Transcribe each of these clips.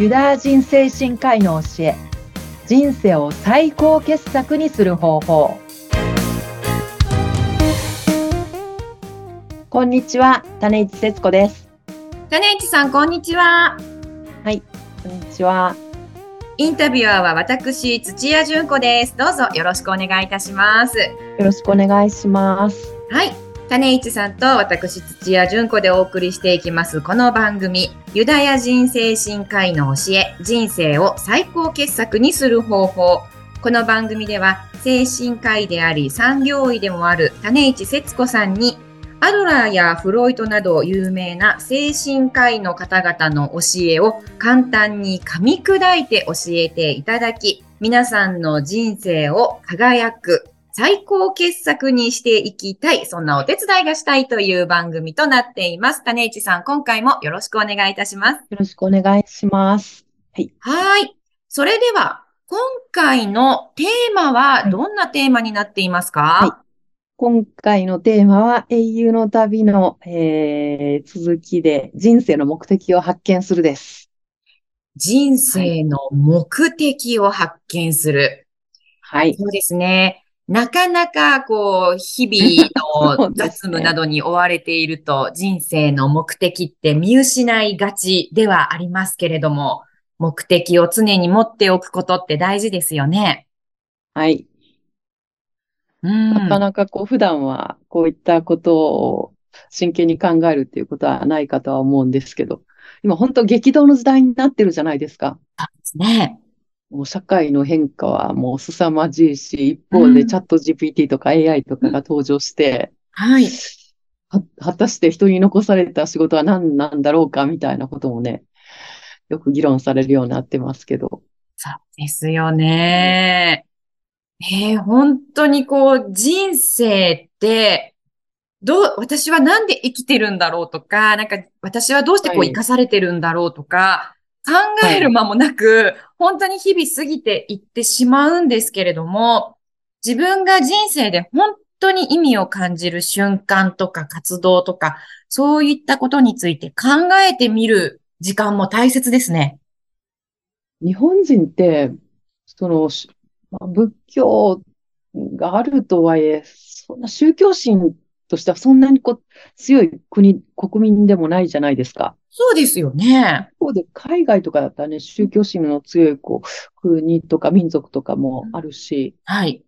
ユダヤ人精神科医の教え人生を最高傑作にする方法。こんにちは種市節子です。種市さんこんにちは。はいこんにちは。インタビュアーは私土屋純子です。どうぞよろしくお願いいたします。よろしくお願いします。はい種市さんと私土屋純子でお送りしていきますこの番組ユダヤ人精神科医の教え人生を最高傑作にする方法。この番組では精神科医であり産業医でもある種市節子さんにアドラーやフロイトなど有名な精神科医の方々の教えを簡単に噛み砕いて教えていただき皆さんの人生を輝く最高傑作にしていきたい、そんなお手伝いがしたいという番組となっています。種市さん、今回もよろしくお願いいたします。よろしくお願いします。はい。はい。それでは、今回のテーマはどんなテーマになっていますか、はい、今回のテーマは英雄の旅の、えー、続きで人生の目的を発見するです。人生の目的を発見する。はい。そうですね。なかなかこう、日々の雑務などに追われていると、人生の目的って見失いがちではありますけれども、目的を常に持っておくことって大事ですよね。はい。なかなかこう、普段はこういったことを真剣に考えるっていうことはないかとは思うんですけど、今本当激動の時代になってるじゃないですか。そうですね。もう社会の変化はもう凄まじいし、一方でチャット GPT とか AI とかが登場して、はい。果たして人に残された仕事は何なんだろうかみたいなこともね、よく議論されるようになってますけど。そうですよね。えー、本当にこう、人生って、どう、私はなんで生きてるんだろうとか、なんか私はどうしてこう生かされてるんだろうとか、考える間もなく、はい、本当に日々過ぎていってしまうんですけれども、自分が人生で本当に意味を感じる瞬間とか活動とか、そういったことについて考えてみる時間も大切ですね。日本人って、その、仏教があるとはいえ、そんな宗教心としてはそんなにこう強い国、国民でもないじゃないですか。そうですよね。一方で海外とかだったらね、宗教心の強いこう国とか民族とかもあるし、はい。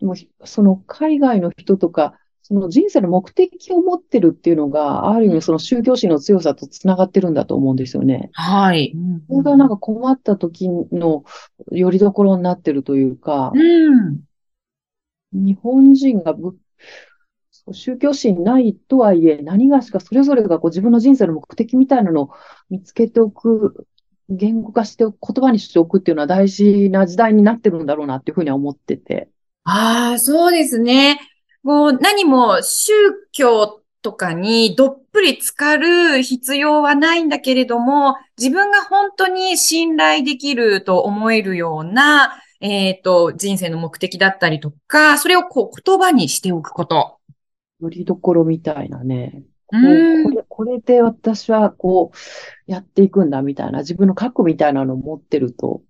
でもその海外の人とか、その人生の目的を持ってるっていうのが、ある意味その宗教心の強さと繋がってるんだと思うんですよね。はい。それがなんか困った時の拠り所になってるというか、うん、日本人が仏宗教心ないとはいえ、何がしかそれぞれがこう自分の人生の目的みたいなのを見つけておく、言語化しておく、言葉にしておくっていうのは大事な時代になってるんだろうなっていうふうには思ってて。ああ、そうですね。もう何も宗教とかにどっぷり浸かる必要はないんだけれども、自分が本当に信頼できると思えるような、えっ、ー、と、人生の目的だったりとか、それをこう言葉にしておくこと。よりどころみたいなね。これこれで私はこうやっていくんだみたいな自分の核みたいなのを持ってると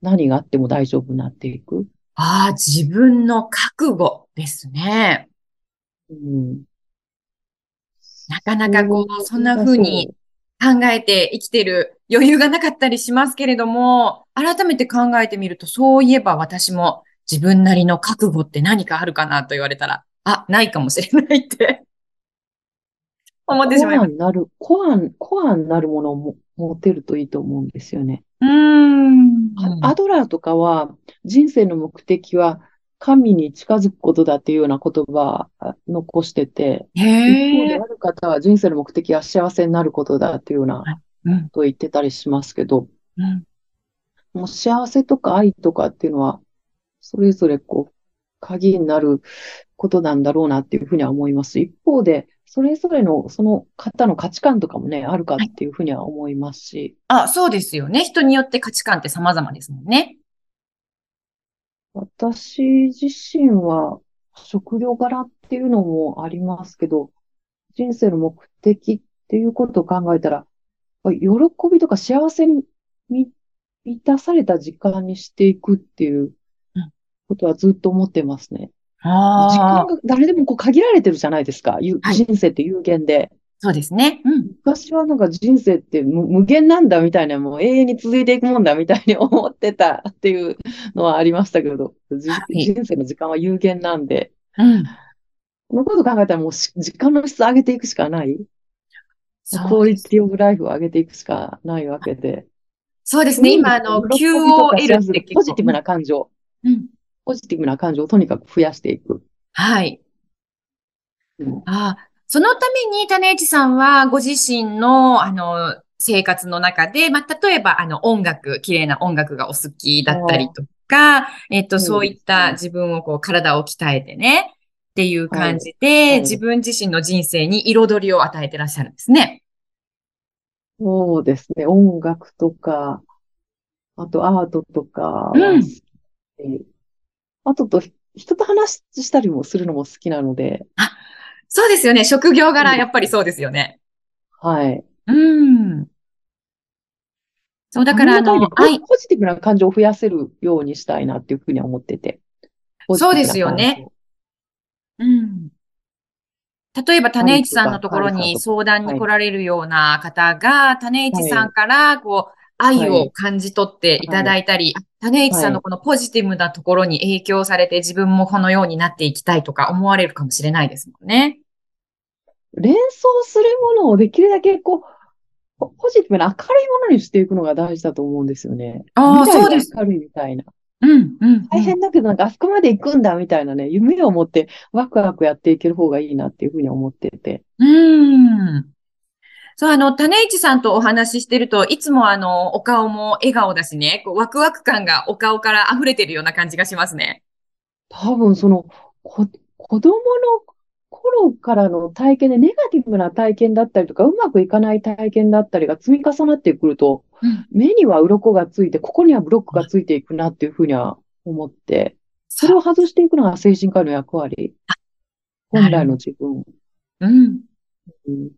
何があっても大丈夫になっていく。ああ、自分の覚悟ですね。うん、なかなかこう、そんな風に考えて生きてる余裕がなかったりしますけれども、改めて考えてみると、そういえば私も自分なりの覚悟って何かあるかなと言われたら、あ、ないかもしれないって 思ってしまいます。コアになる、コア、コアになるものをも持てるといいと思うんですよね。うん。アドラーとかは、人生の目的は神に近づくことだっていうような言葉残してて、一方である方は人生の目的は幸せになることだっていうようなことを言ってたりしますけど、うん、もう幸せとか愛とかっていうのは、それぞれこう、鍵になることなんだろうなっていうふうには思います。一方で、それぞれのその方の価値観とかもね、あるかっていうふうには思いますし。あ、そうですよね。人によって価値観って様々ですもんね。私自身は職業柄っていうのもありますけど、人生の目的っていうことを考えたら、喜びとか幸せに満たされた時間にしていくっていうことはずっと思ってますね。時間が誰でもこう限られてるじゃないですか。人生って有限で。そうですね。うん。昔はなんか人生って無無限なんだみたいな、もう永遠に続いていくもんだみたいに思ってたっていうのはありましたけど、じい人生の時間は有限なんで、うん。このこと考えたらもうし時間の質上げていくしかない。クオリティオブライフを上げていくしかないわけで。そうですね。今、あの、QOL ってポジティブな感情、うん。ポジティブな感情をとにかく増やしていく。はい。うんああ、そのために種市さんはご自身の、あの、生活の中で、まあ、例えば、あの、音楽、綺麗な音楽がお好きだったりとか、えっと、そういった自分をこう、体を鍛えてね、っていう感じで、い自分自身の人生に彩りを与えてらっしゃるんですね。そうですね。音楽とか、あとアートとかはうんあとと人と話したりもするのも好きなので、そうですよね。職業柄、うんやっぱりそうですよね。はい。うん。そう、だから、あの、の中愛に、ポジティブな感情を増やせるようにしたいなっていうふうには思ってて。そうですよねうん。例えば、種市さんのところに相談に来られるような方が、種市さんから、こう、愛を感じ取っていただいたり、あ種市さんのこのポジティブなところに影響されて自分もこのようになっていきたいとか思われるかもしれないですもんね。連想するものをできるだけこう、ポポジティブな明るいものにしていくのが大事だと思うんですよね。ああそうです明るいみたいな。うん、うん。大変だけどなんかあそこまで行くんだみたいなね、夢を持ってワクワクやっていける方がいいなっていうふうに思ってて。うん。そう、あの、種市さんとお話ししてると、いつもあの、お顔も笑顔だしね、こうワクワク感がお顔から溢れてるような感じがしますね。多分その、こ、子供の頃からの体験でネガティブな体験だったりとか、うまくいかない体験だったりが積み重なってくると、うん。目には鱗がついて、ここにはブロックがついていくなっていうふうには思って、それを外していくのが精神科医の役割？本来の自分。うん。うん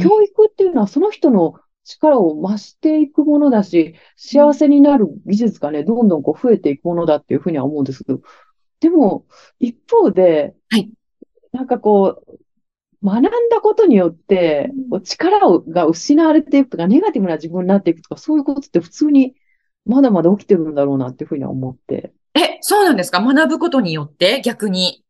教育っていうのはその人の力を増していくものだし、幸せになる技術がね、どんどんこう増えていくものだっていうふうには思うんですけど、でも、一方で、はい。なんかこう、学んだことによって、力をが失われていくとか、ネガティブな自分になっていくとか、そういうことって普通にまだまだ起きてるんだろうなっていうふうには思って、え、そうなんですか？学ぶことによって？逆に。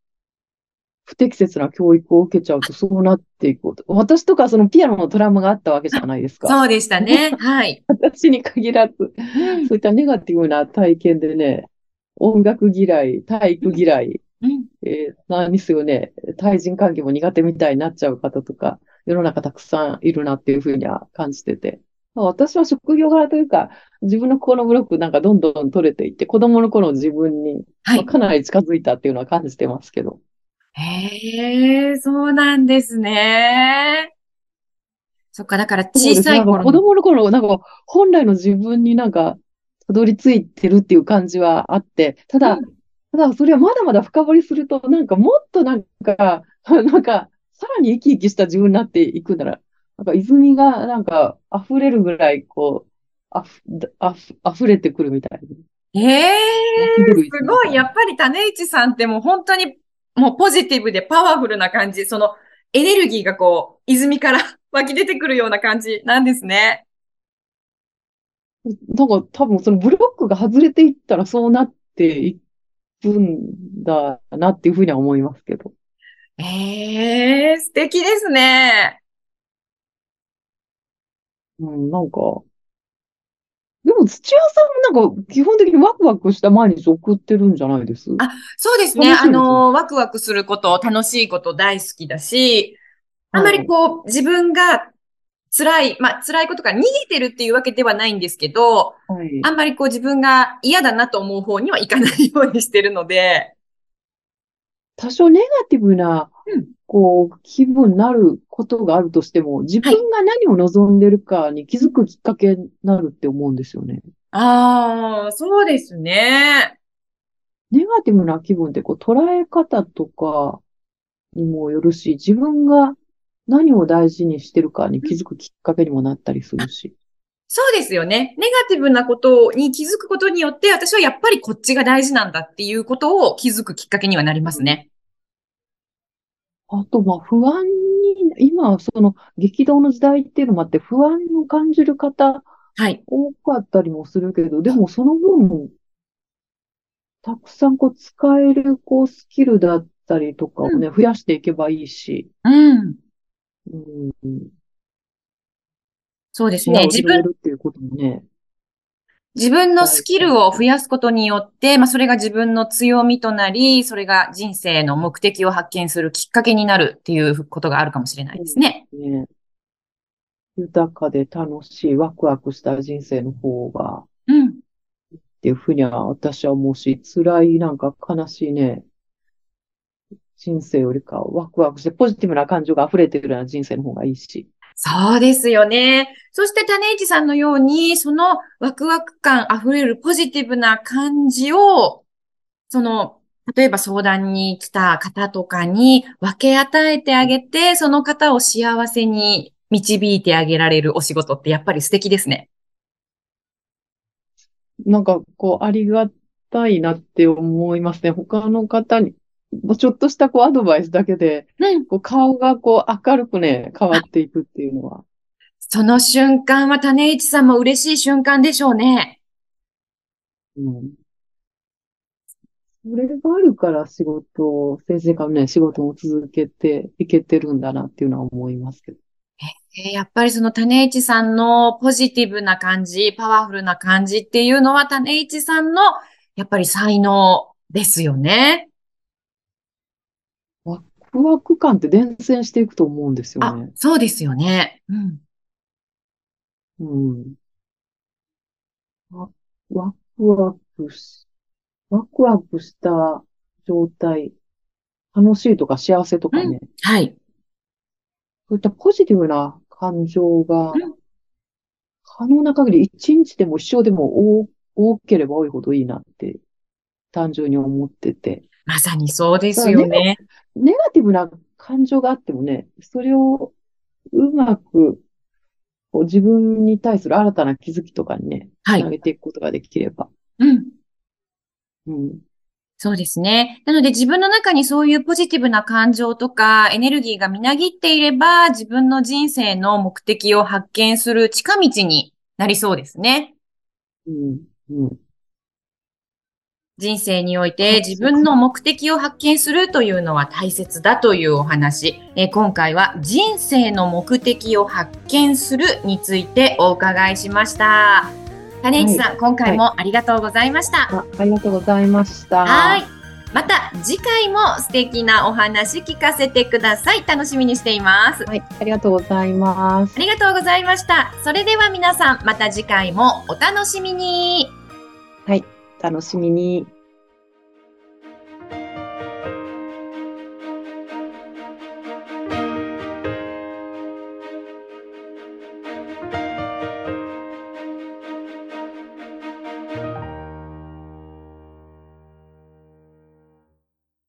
不適切な教育を受けちゃうとそうなっていく。私とかそのピアノのトラウマがあったわけじゃないですか。そうでしたね。はい。私に限らず、うんそういったネガティブな体験でね、音楽嫌い、体育嫌い、うん。えー何ですよね、対人関係も苦手みたいになっちゃう方とか、世の中たくさんいるなっていうふうには感じてて。まあ私は職業柄というか、自分の心のブロックなんかどんどん取れていって、子供の頃の自分に、はいまあかなり近づいたっていうのは感じてますけど。へえ、そうなんですね。そっか、だから小さい頃の。子供の頃、なんか本来の自分になんか、たどり着いてるっていう感じはあって、ただ、うんただそれはまだまだ深掘りすると、なんかもっとなんか、なんか、さらに生き生きした自分になっていくなら、なんか泉がなんか溢れるぐらい、こう、あふ、あふ、溢れてくるみたいな。ええ湧き出るすごい。やっぱり種市さんってもう本当にもうポジティブでパワフルな感じ。そのエネルギーがこう、泉から 湧き出てくるような感じなんですね。なんか多分そのブロックが外れていったらそうなっていくんだなっていうふうには思いますけど。ええ素敵ですね。うん、なんか、でも土屋さんもなんか基本的にワクワクした毎日送ってるんじゃないです？あそうですね。あの、ワクワクすること、楽しいこと大好きだし、あまりこう、自分が辛い、まあ辛いことから逃げてるっていうわけではないんですけど、はい。あんまりこう自分が嫌だなと思う方にはいかないようにしてるので、多少ネガティブなうん、こう、気分になることがあるとしても、自分が何を望んでるかに気づくきっかけになるって思うんですよね。ああ、そうですね。ネガティブな気分ってこう捉え方とかにもよるし、自分が何を大事にしてるかに気づくきっかけにもなったりするし。そうですよね。ネガティブなことに気づくことによって、私はやっぱりこっちが大事なんだっていうことを気づくきっかけにはなりますね。あと、まあ、不安に、今、その、激動の時代っていうのもあって、不安を感じる方、はい。多かったりもするけど、でもその分、たくさんこう使えるこうスキルだったりとかをね、増やしていけばいいし、うん。うん、そうですね。自分、っていうこともね、自分のスキルを増やすことによって、まあ、それが自分の強みとなり、それが人生の目的を発見するきっかけになるっていうことがあるかもしれないですね。ね、豊かで楽しい、ワクワクした人生の方が、うん。っていうふうには私は思うし、辛い、なんか悲しいね、人生よりかワクワクしてポジティブな感情が溢れてるような人生の方がいいし。そうですよね。そして種市さんのように、そのワクワク感溢れるポジティブな感じを、その、例えば相談に来た方とかに分け与えてあげて、その方を幸せに導いてあげられるお仕事ってやっぱり素敵ですね。なんかこう、ありがたいなって思いますね。他の方に、もうちょっとしたこうアドバイスだけで、うん。こう顔がこう明るくね、変わっていくっていうのは。その瞬間は種市さんも嬉しい瞬間でしょうね。うん。それがあるから仕事を、先生からね、仕事も続けていけてるんだなっていうのは思いますけど。えーやっぱりその種市さんのポジティブな感じ、パワフルな感じっていうのは種市さんのやっぱり才能ですよね。ワクワク感って伝染していくと思うんですよあね。、そうですよね。うん。うん。ワワクワクし、ワクワクした状態、楽しいとか幸せとかね、はい。そういったポジティブな感情がうん可能な限り一日でも一生でも多多ければ多いほどいいなって単純に思ってて、まさにそうですよね。ネガティブな感情があってもね、それをうまくこう自分に対する新たな気づきとかにね、はいつな。げていくことができれば。うん。うん。そうですね。なので自分の中にそういうポジティブな感情とかエネルギーがみなぎっていれば自分の人生の目的を発見する近道になりそうですね。うん。うん。人生において自分の目的を発見するというのは大切だというお話。えー今回は人生の目的を発見するについてお伺いしました。種市さん、今回もありがとうございました。あ、ありがとうございました。はい。また次回も素敵なお話聞かせてください。楽しみにしています。はい、ありがとうございますあ。りがとうございました。それでは皆さん、また次回もお楽しみに。はい、楽しみに。